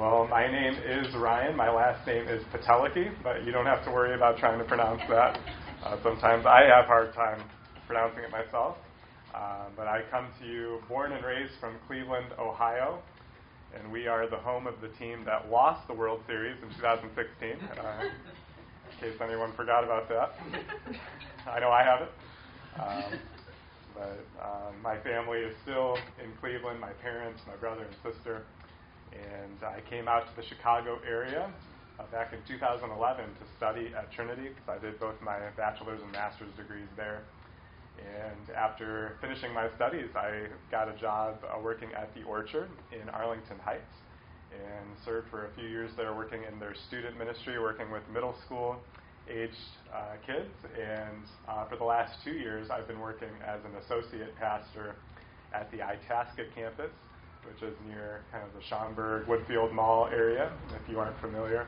Well, my name is Ryan. My last name is Pateliki, but you don't have to worry about trying to pronounce that. Uh, sometimes I have a hard time pronouncing it myself. Uh, but I come to you born and raised from Cleveland, Ohio, and we are the home of the team that lost the World Series in 2016. Uh, in case anyone forgot about that, I know I haven't. Um, but um, my family is still in Cleveland. My parents, my brother and sister and I came out to the Chicago area uh, back in 2011 to study at Trinity because I did both my bachelor's and master's degrees there. And after finishing my studies, I got a job uh, working at the Orchard in Arlington Heights and served for a few years there working in their student ministry, working with middle school aged uh, kids. And uh, for the last two years, I've been working as an associate pastor at the Itasca campus which is near kind of the Schaumburg Woodfield Mall area, if you aren't familiar.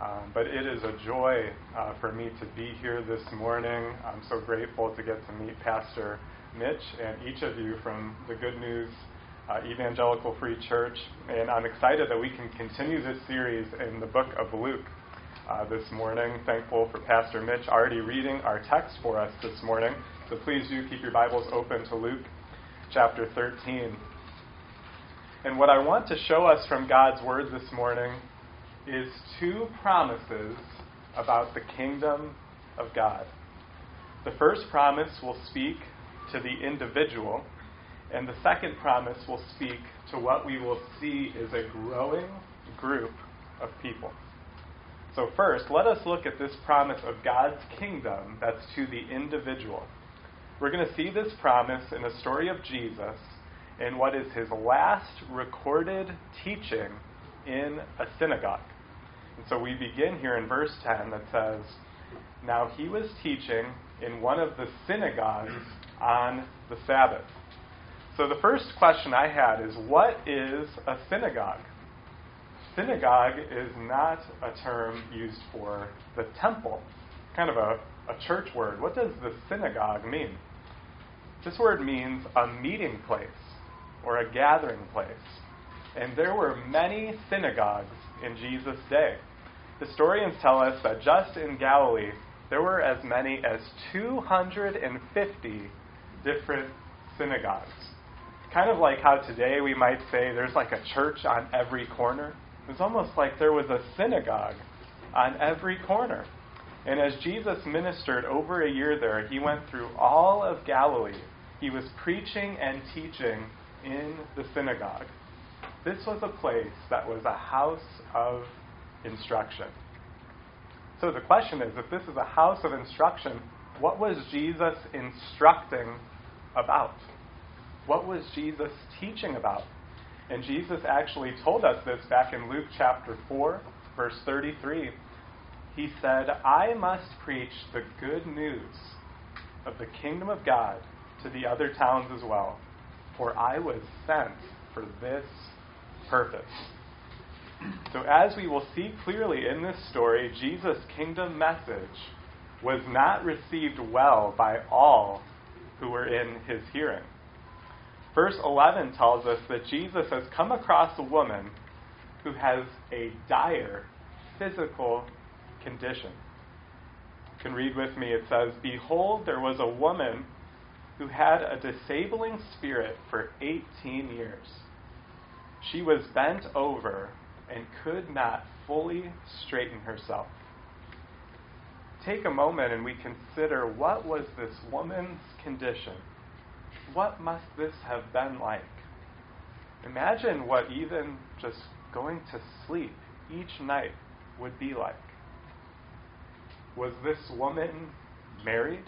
Um, but it is a joy uh, for me to be here this morning. I'm so grateful to get to meet Pastor Mitch and each of you from the Good News uh, Evangelical Free Church. And I'm excited that we can continue this series in the book of Luke uh, this morning. Thankful for Pastor Mitch already reading our text for us this morning. So please do keep your Bibles open to Luke chapter 13. And what I want to show us from God's Word this morning is two promises about the kingdom of God. The first promise will speak to the individual, and the second promise will speak to what we will see is a growing group of people. So, first, let us look at this promise of God's kingdom that's to the individual. We're going to see this promise in the story of Jesus in what is his last recorded teaching in a synagogue. And so we begin here in verse 10 that says, Now he was teaching in one of the synagogues on the Sabbath. So the first question I had is, What is a synagogue? Synagogue is not a term used for the temple, kind of a, a church word. What does the synagogue mean? This word means a meeting place or a gathering place. And there were many synagogues in Jesus' day. Historians tell us that just in Galilee, there were as many as 250 different synagogues. Kind of like how today we might say there's like a church on every corner. It was almost like there was a synagogue on every corner. And as Jesus ministered over a year there, he went through all of Galilee. He was preaching and teaching in the synagogue. This was a place that was a house of instruction. So the question is if this is a house of instruction, what was Jesus instructing about? What was Jesus teaching about? And Jesus actually told us this back in Luke chapter 4, verse 33. He said, I must preach the good news of the kingdom of God to the other towns as well for I was sent for this purpose. So, as we will see clearly in this story, Jesus' kingdom message was not received well by all who were in his hearing. Verse 11 tells us that Jesus has come across a woman who has a dire physical condition. You can read with me. It says, Behold, there was a woman who had a disabling spirit for 18 years. She was bent over and could not fully straighten herself. Take a moment and we consider what was this woman's condition? What must this have been like? Imagine what even just going to sleep each night would be like. Was this woman married?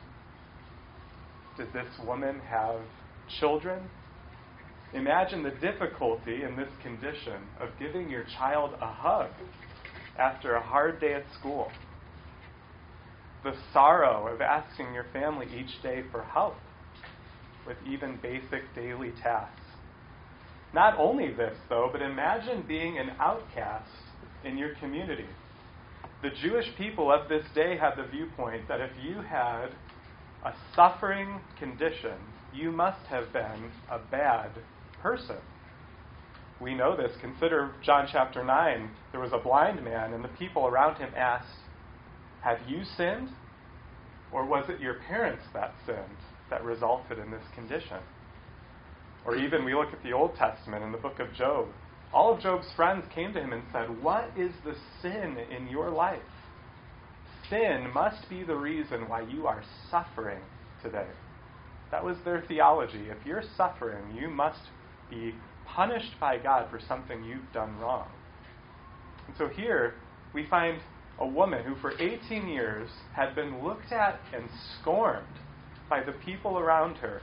Did this woman have children? Imagine the difficulty in this condition of giving your child a hug after a hard day at school. The sorrow of asking your family each day for help with even basic daily tasks. Not only this, though, but imagine being an outcast in your community. The Jewish people of this day had the viewpoint that if you had a suffering condition, you must have been a bad person. we know this. Consider John chapter 9. There was a blind man, and the people around him asked, Have you sinned? Or was it your parents that sinned that resulted in this condition? Or even we look at the Old Testament in the book of Job. All of Job's friends came to him and said, What is the sin in your life? Sin must be the reason why you are suffering today. That was their theology. If you're suffering, you must be punished by God for something you've done wrong. And so here we find a woman who for 18 years had been looked at and scorned by the people around her.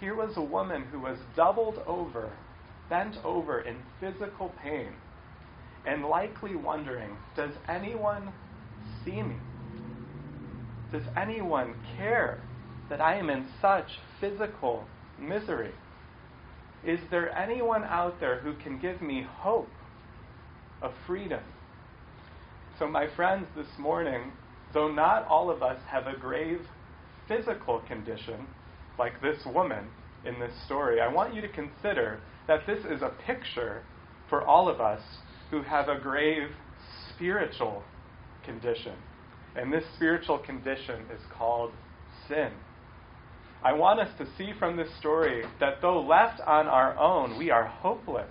Here was a woman who was doubled over, bent over in physical pain, and likely wondering Does anyone see me? Does anyone care that I am in such physical misery? Is there anyone out there who can give me hope of freedom? So, my friends, this morning, though not all of us have a grave physical condition like this woman in this story, I want you to consider that this is a picture for all of us who have a grave spiritual condition. And this spiritual condition is called sin. I want us to see from this story that though left on our own, we are hopeless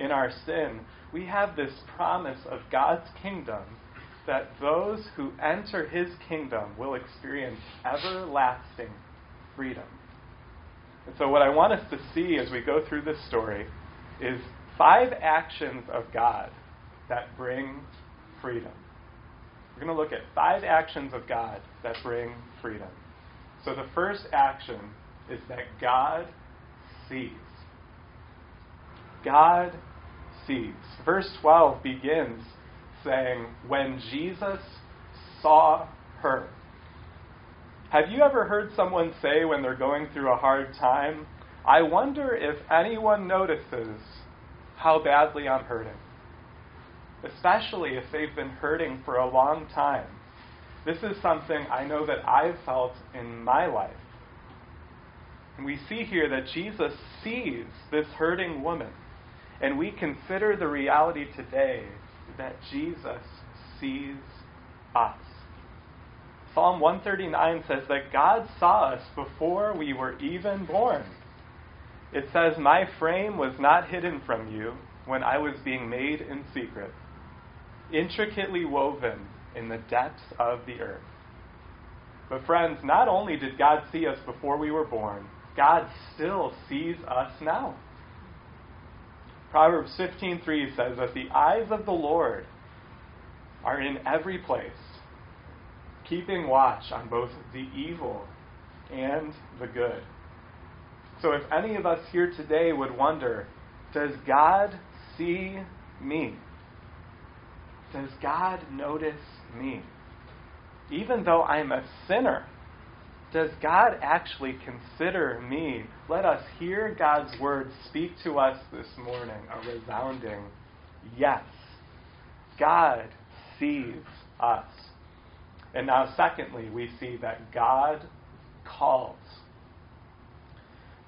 in our sin. We have this promise of God's kingdom that those who enter his kingdom will experience everlasting freedom. And so, what I want us to see as we go through this story is five actions of God that bring freedom. We're going to look at five actions of God that bring freedom. So the first action is that God sees. God sees. Verse 12 begins saying, When Jesus saw her. Have you ever heard someone say when they're going through a hard time, I wonder if anyone notices how badly I'm hurting? Especially if they've been hurting for a long time. This is something I know that I've felt in my life. And we see here that Jesus sees this hurting woman. And we consider the reality today that Jesus sees us. Psalm 139 says that God saw us before we were even born. It says, My frame was not hidden from you when I was being made in secret, intricately woven in the depths of the earth. But, friends, not only did God see us before we were born, God still sees us now. Proverbs 15:3 says that the eyes of the Lord are in every place, keeping watch on both the evil and the good. So if any of us here today would wonder, does God see me? Does God notice me? Even though I'm a sinner, does God actually consider me? Let us hear God's word speak to us this morning a resounding yes. God sees us. And now, secondly, we see that God calls.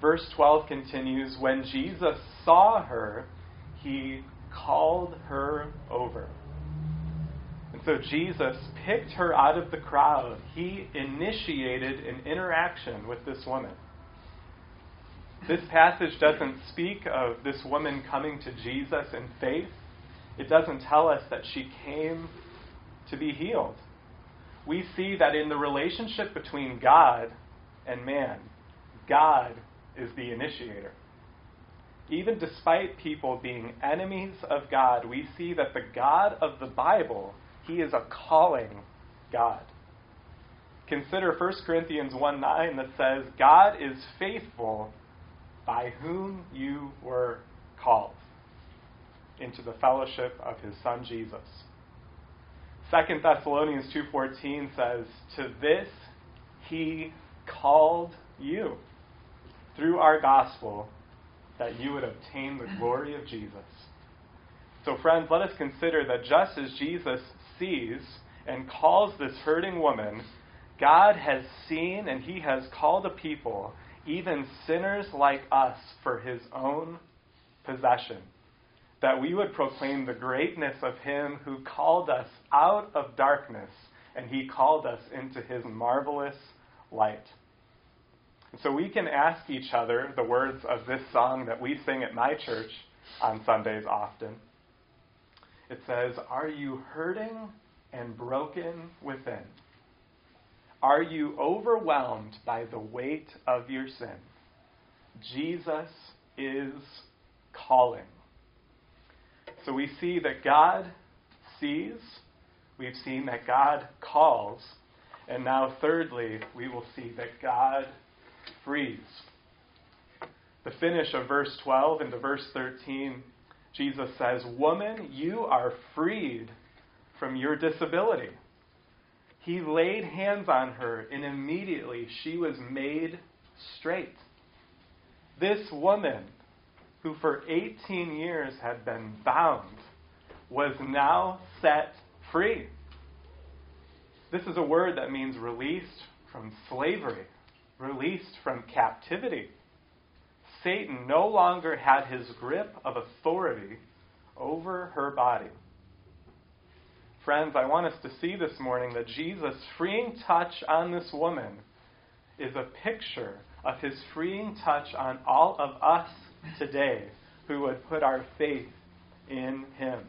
Verse 12 continues When Jesus saw her, he called her over. So Jesus picked her out of the crowd. He initiated an interaction with this woman. This passage doesn't speak of this woman coming to Jesus in faith. It doesn't tell us that she came to be healed. We see that in the relationship between God and man, God is the initiator. Even despite people being enemies of God, we see that the God of the Bible he is a calling God. Consider 1 Corinthians 1 9 that says, God is faithful by whom you were called into the fellowship of his son Jesus. 2 Thessalonians 2:14 says, "To this he called you through our gospel that you would obtain the glory of Jesus." So friends, let us consider that just as Jesus sees and calls this hurting woman, God has seen and he has called a people, even sinners like us, for his own possession. That we would proclaim the greatness of Him who called us out of darkness and He called us into His marvelous light. And so we can ask each other the words of this song that we sing at my church on Sundays often. It says, Are you hurting and broken within? Are you overwhelmed by the weight of your sin? Jesus is calling. So we see that God sees, we've seen that God calls, and now, thirdly, we will see that God frees. The finish of verse 12 into verse 13, Jesus says, Woman, you are freed from your disability. He laid hands on her, and immediately she was made straight. This woman, who for 18 years had been bound, was now set free. This is a word that means released from slavery, released from captivity. Satan no longer had his grip of authority over her body. Friends, I want us to see this morning that Jesus' freeing touch on this woman is a picture of his freeing touch on all of us today who would put our faith in him.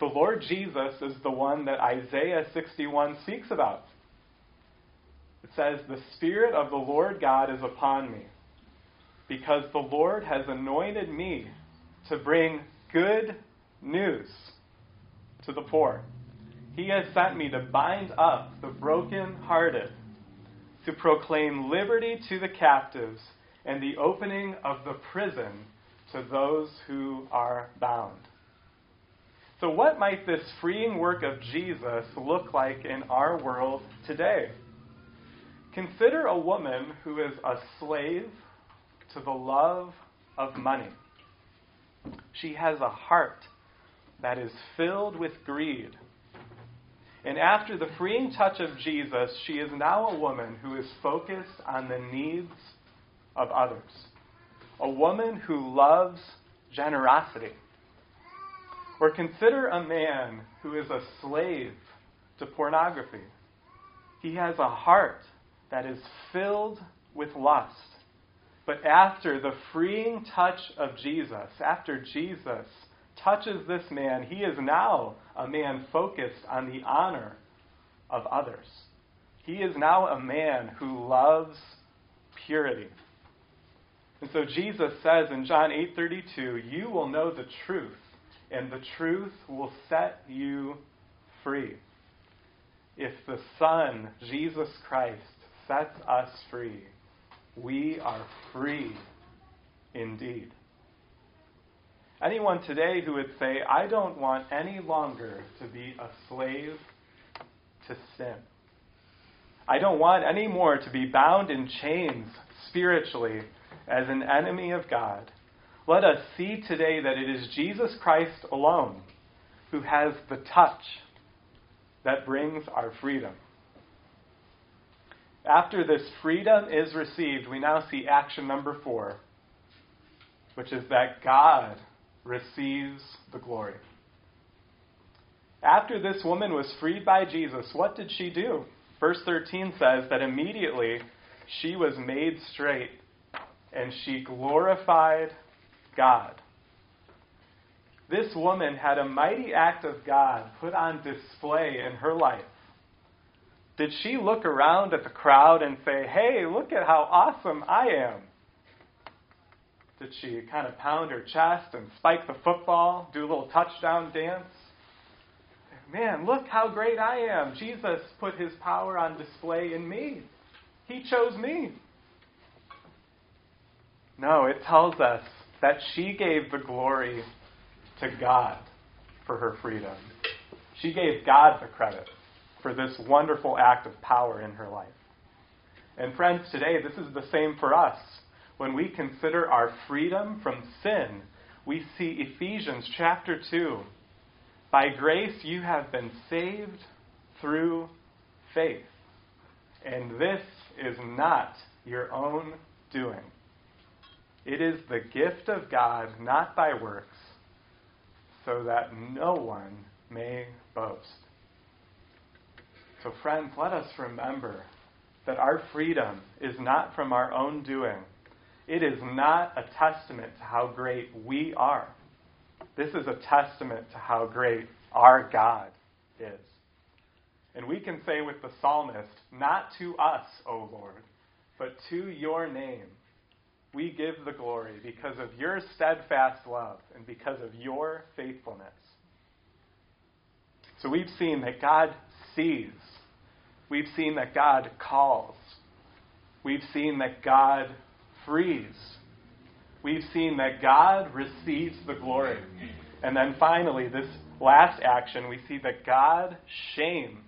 The Lord Jesus is the one that Isaiah 61 speaks about. It says, The Spirit of the Lord God is upon me, because the Lord has anointed me to bring good news to the poor. He has sent me to bind up the broken-hearted, to proclaim liberty to the captives, and the opening of the prison to those who are bound. So, what might this freeing work of Jesus look like in our world today? Consider a woman who is a slave to the love of money. She has a heart that is filled with greed. And after the freeing touch of Jesus, she is now a woman who is focused on the needs of others. A woman who loves generosity. Or consider a man who is a slave to pornography. He has a heart that is filled with lust. But after the freeing touch of Jesus, after Jesus touches this man, he is now a man focused on the honor of others. He is now a man who loves purity. And so Jesus says in John 8:32, "You will know the truth, and the truth will set you free. If the Son, Jesus Christ, sets us free, we are free indeed. Anyone today who would say, I don't want any longer to be a slave to sin. I don't want any more to be bound in chains spiritually as an enemy of God let us see today that it is Jesus Christ alone who has the touch that brings our freedom. After this freedom is received, we now see action number four, which is that God receives the glory. After this woman was freed by Jesus, what did she do? Verse 13 says that immediately she was made straight and she glorified God. This woman had a mighty act of God put on display in her life. Did she look around at the crowd and say, Hey, look at how awesome I am? Did she kind of pound her chest and spike the football, do a little touchdown dance? Man, look how great I am. Jesus put his power on display in me. He chose me. No, it tells us that she gave the glory to God for her freedom. She gave God the credit for this wonderful act of power in her life. And friends, today this is the same for us. When we consider our freedom from sin, we see Ephesians chapter 2. By grace you have been saved through faith. And this is not your own doing. It is the gift of God, not by works, so that no one may boast. So, friends, let us remember that our freedom is not from our own doing. It is not a testament to how great we are. This is a testament to how great our God is. And we can say with the psalmist, Not to us, O Lord, but to your name we give the glory because of your steadfast love and because of your faithfulness. So we've seen that God sees. We've seen that God calls. We've seen that God frees. We've seen that God receives the glory. And then finally, this last action, we see that God shames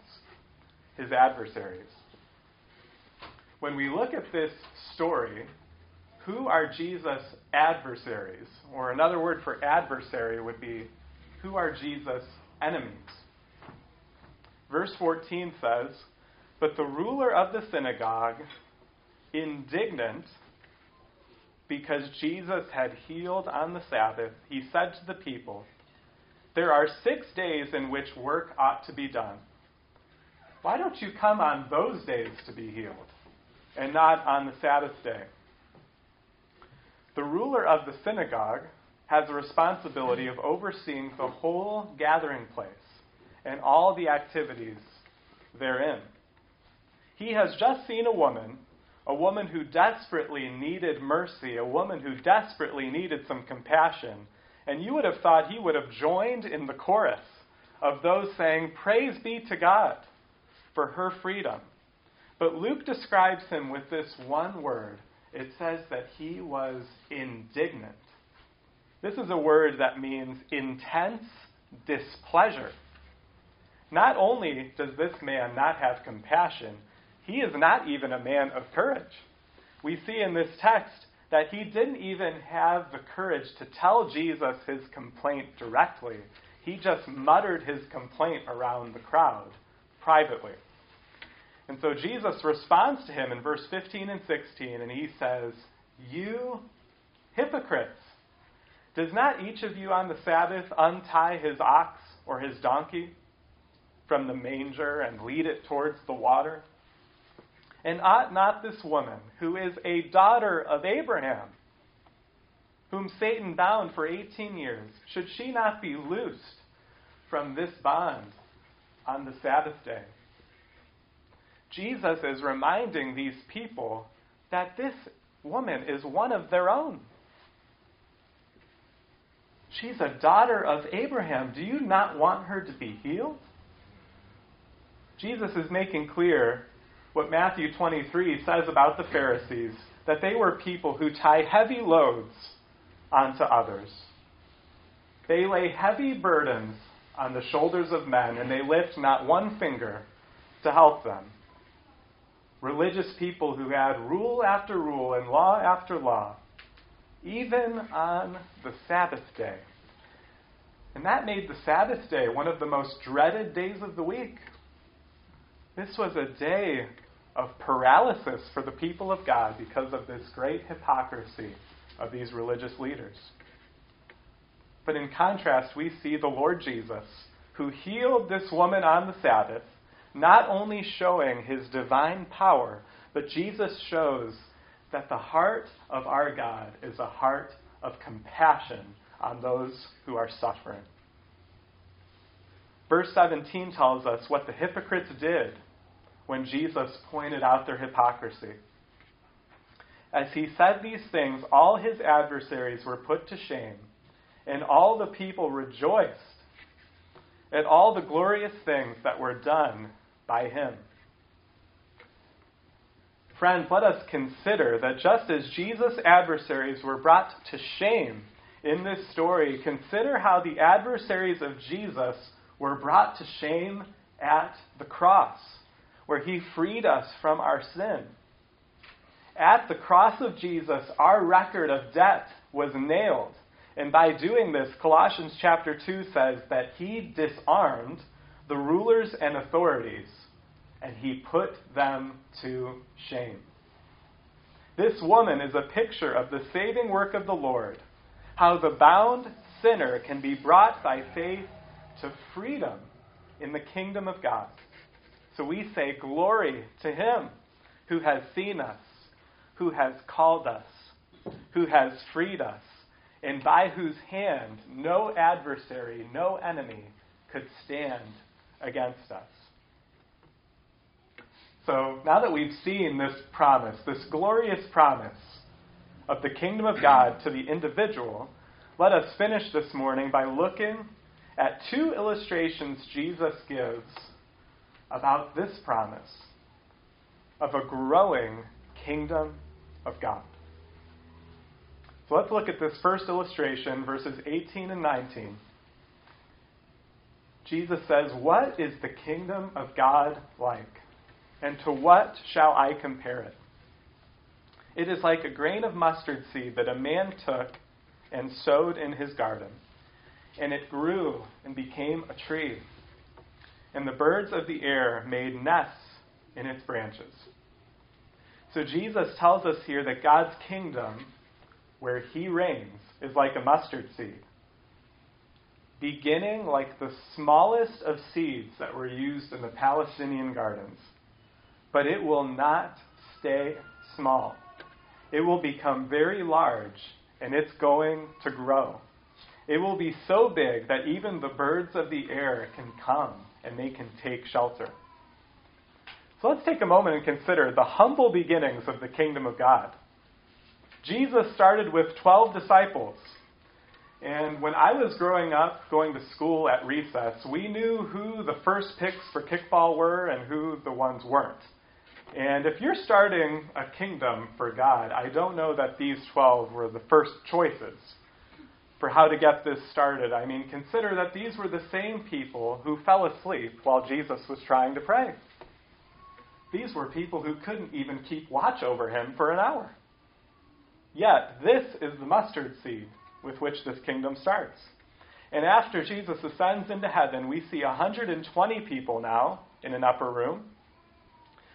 his adversaries. When we look at this story, who are Jesus' adversaries? Or another word for adversary would be who are Jesus' enemies? Verse 14 says, But the ruler of the synagogue, indignant because Jesus had healed on the Sabbath, he said to the people, There are six days in which work ought to be done. Why don't you come on those days to be healed and not on the Sabbath day? The ruler of the synagogue has the responsibility of overseeing the whole gathering place and all the activities therein. He has just seen a woman, a woman who desperately needed mercy, a woman who desperately needed some compassion, and you would have thought he would have joined in the chorus of those saying, Praise be to God for her freedom. But Luke describes him with this one word. It says that he was indignant. This is a word that means intense displeasure. Not only does this man not have compassion, he is not even a man of courage. We see in this text that he didn't even have the courage to tell Jesus his complaint directly. He just muttered his complaint around the crowd privately. And so Jesus responds to him in verse 15 and 16, and he says, You hypocrites! Does not each of you on the Sabbath untie his ox or his donkey from the manger and lead it towards the water? And ought not this woman, who is a daughter of Abraham, whom Satan bound for 18 years, should she not be loosed from this bond on the Sabbath day? Jesus is reminding these people that this woman is one of their own. She's a daughter of Abraham. Do you not want her to be healed? Jesus is making clear what Matthew 23 says about the Pharisees that they were people who tie heavy loads onto others. They lay heavy burdens on the shoulders of men, and they lift not one finger to help them religious people who had rule after rule and law after law, even on the Sabbath day. And that made the Sabbath day one of the most dreaded days of the week. This was a day of paralysis for the people of God because of this great hypocrisy of these religious leaders. But in contrast, we see the Lord Jesus, who healed this woman on the Sabbath, not only showing his divine power, but Jesus shows that the heart of our God is a heart of compassion on those who are suffering. Verse 17 tells us what the hypocrites did when Jesus pointed out their hypocrisy. As he said these things, all his adversaries were put to shame, and all the people rejoiced at all the glorious things that were done by him. Friends, let us consider that just as Jesus' adversaries were brought to shame in this story, consider how the adversaries of Jesus were brought to shame at the cross, where he freed us from our sin. At the cross of Jesus, our record of debt was nailed. And by doing this, Colossians chapter 2 says that he disarmed the rulers and authorities and he put them to shame. This woman is a picture of the saving work of the Lord, how the bound sinner can be brought by faith to freedom in the kingdom of God. So we say, Glory to Him who has seen us, who has called us, who has freed us, and by whose hand no adversary, no enemy could stand against us. So now that we've seen this promise, this glorious promise of the kingdom of God to the individual, let us finish this morning by looking at two illustrations Jesus gives about this promise of a growing kingdom of God. So let's look at this first illustration, verses 18 and 19. Jesus says, What is the kingdom of God like? And to what shall I compare it? It is like a grain of mustard seed that a man took and sowed in his garden. And it grew and became a tree. And the birds of the air made nests in its branches. So Jesus tells us here that God's kingdom, where he reigns, is like a mustard seed. Beginning like the smallest of seeds that were used in the Palestinian gardens. But it will not stay small. It will become very large and it's going to grow. It will be so big that even the birds of the air can come and they can take shelter. So let's take a moment and consider the humble beginnings of the kingdom of God. Jesus started with 12 disciples. And when I was growing up, going to school at recess, we knew who the first picks for kickball were and who the ones weren't. And if you're starting a kingdom for God, I don't know that these 12 were the first choices for how to get this started. I mean, consider that these were the same people who fell asleep while Jesus was trying to pray. These were people who couldn't even keep watch over him for an hour. Yet, this is the mustard seed with which this kingdom starts. And after Jesus ascends into heaven, we see 120 people now in an upper room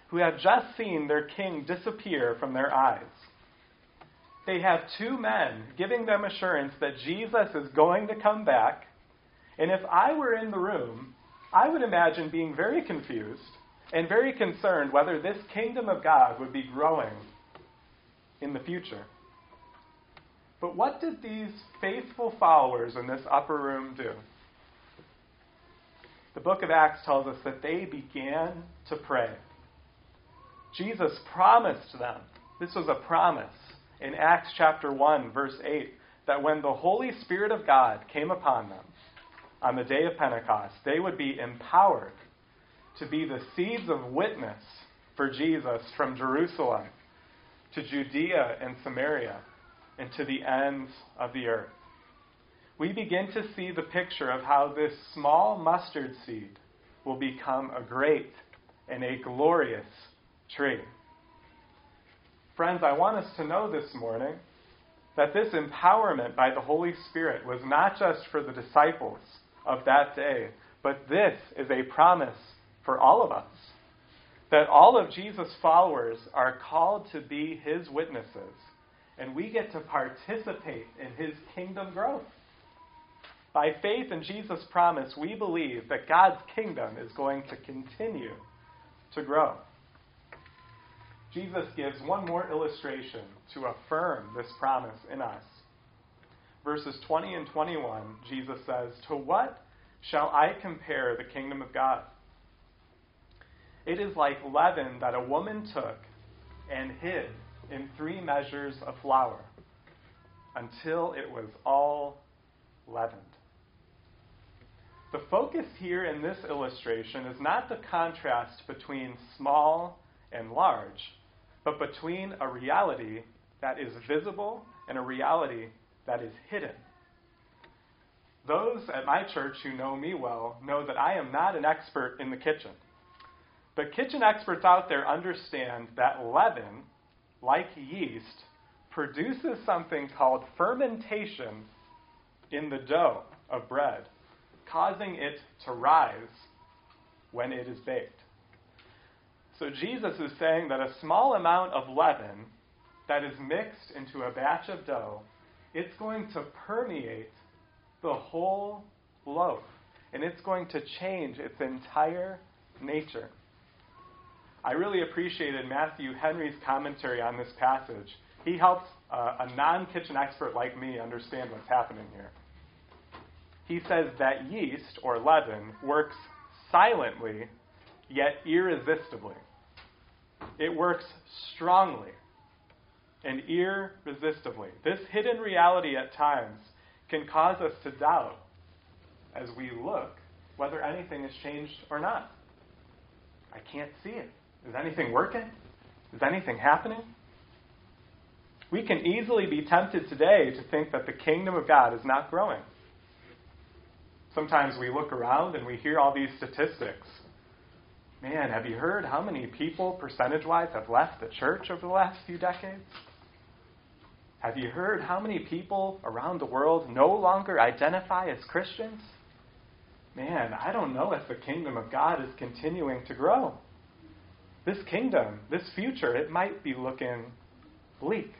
who have just seen their king disappear from their eyes. They have two men giving them assurance that Jesus is going to come back. And if I were in the room, I would imagine being very confused and very concerned whether this kingdom of God would be growing in the future. But what did these faithful followers in this upper room do? The book of Acts tells us that they began to pray. Jesus promised them, this was a promise in Acts chapter 1, verse 8, that when the Holy Spirit of God came upon them on the day of Pentecost, they would be empowered to be the seeds of witness for Jesus from Jerusalem to Judea and Samaria and to the ends of the earth. We begin to see the picture of how this small mustard seed will become a great and a glorious tree. Friends, I want us to know this morning that this empowerment by the Holy Spirit was not just for the disciples of that day, but this is a promise for all of us. That all of Jesus' followers are called to be his witnesses, and we get to participate in his kingdom growth. By faith in Jesus' promise, we believe that God's kingdom is going to continue to grow. Jesus gives one more illustration to affirm this promise in us. Verses 20 and 21, Jesus says, To what shall I compare the kingdom of God? It is like leaven that a woman took and hid in three measures of flour until it was all leavened. The focus here in this illustration is not the contrast between small and large, but between a reality that is visible and a reality that is hidden. Those at my church who know me well know that I am not an expert in the kitchen. But kitchen experts out there understand that leaven, like yeast, produces something called fermentation in the dough of bread, causing it to rise when it is baked. So Jesus is saying that a small amount of leaven that is mixed into a batch of dough, it's going to permeate the whole loaf. And it's going to change its entire nature. I really appreciated Matthew Henry's commentary on this passage. He helps uh, a non kitchen expert like me understand what's happening here. He says that yeast, or leaven, works silently, yet irresistibly. It works strongly and irresistibly. This hidden reality at times can cause us to doubt as we look whether anything has changed or not. I can't see it. Is anything working? Is anything happening? We can easily be tempted today to think that the kingdom of God is not growing. Sometimes we look around and we hear all these statistics. Man, have you heard how many people, percentage wise, have left the church over the last few decades? Have you heard how many people around the world no longer identify as Christians? Man, I don't know if the kingdom of God is continuing to grow. This kingdom, this future, it might be looking bleak.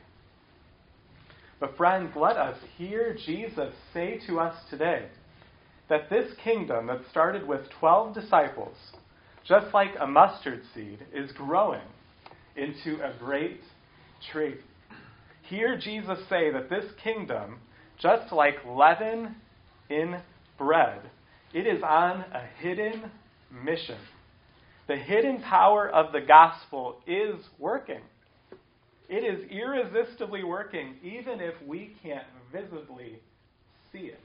But, friends, let us hear Jesus say to us today that this kingdom that started with 12 disciples, just like a mustard seed, is growing into a great tree. Hear Jesus say that this kingdom, just like leaven in bread, it is on a hidden mission. The hidden power of the gospel is working. It is irresistibly working, even if we can't visibly see it.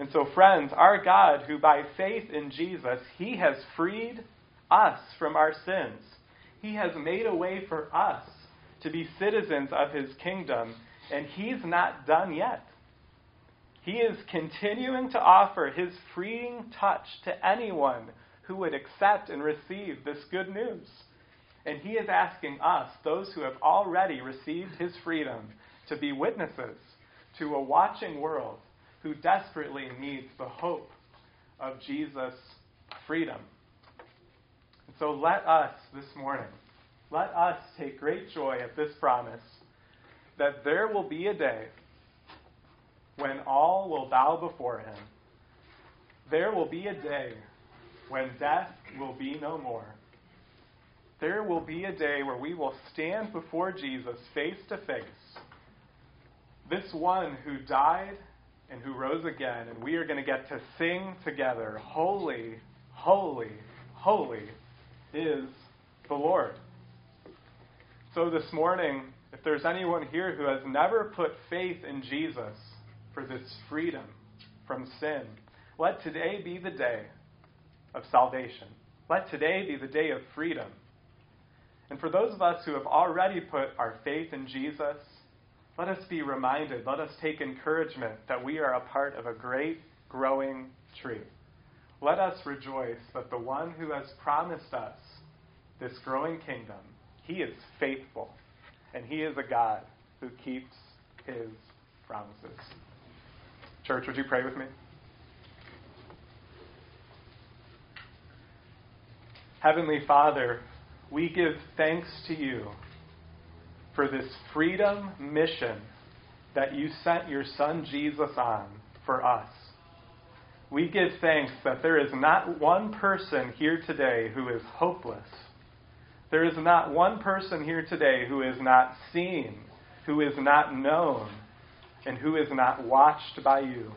And so, friends, our God, who by faith in Jesus, He has freed us from our sins. He has made a way for us to be citizens of His kingdom, and He's not done yet. He is continuing to offer His freeing touch to anyone who would accept and receive this good news. And He is asking us, those who have already received His freedom, to be witnesses to a watching world who desperately needs the hope of Jesus' freedom. And so let us this morning, let us take great joy at this promise that there will be a day when all will bow before him. There will be a day when death will be no more. There will be a day where we will stand before Jesus face to face. This one who died and who rose again, and we are going to get to sing together Holy, holy, holy is the Lord. So this morning, if there's anyone here who has never put faith in Jesus for this freedom from sin, let today be the day of salvation. Let today be the day of freedom. And for those of us who have already put our faith in Jesus, let us be reminded, let us take encouragement that we are a part of a great growing tree. Let us rejoice that the one who has promised us this growing kingdom, he is faithful, and he is a God who keeps his promises. Church, would you pray with me? Heavenly Father, we give thanks to you for this freedom mission that you sent your Son Jesus on for us. We give thanks that there is not one person here today who is hopeless. There is not one person here today who is not seen, who is not known, and who is not watched by you.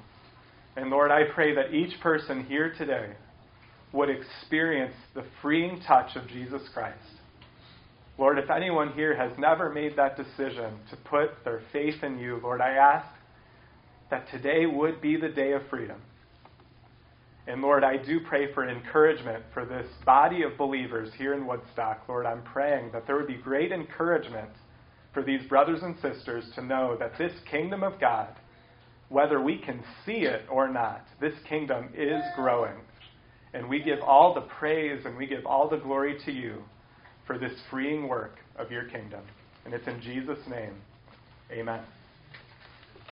And Lord, I pray that each person here today would experience the freeing touch of Jesus Christ. Lord, if anyone here has never made that decision to put their faith in you, Lord, I ask that today would be the day of freedom. And Lord, I do pray for encouragement for this body of believers here in Woodstock. Lord, I'm praying that there would be great encouragement for these brothers and sisters to know that this kingdom of God, whether we can see it or not, this kingdom is growing. And we give all the praise and we give all the glory to you for this freeing work of your kingdom. And it's in Jesus' name. Amen.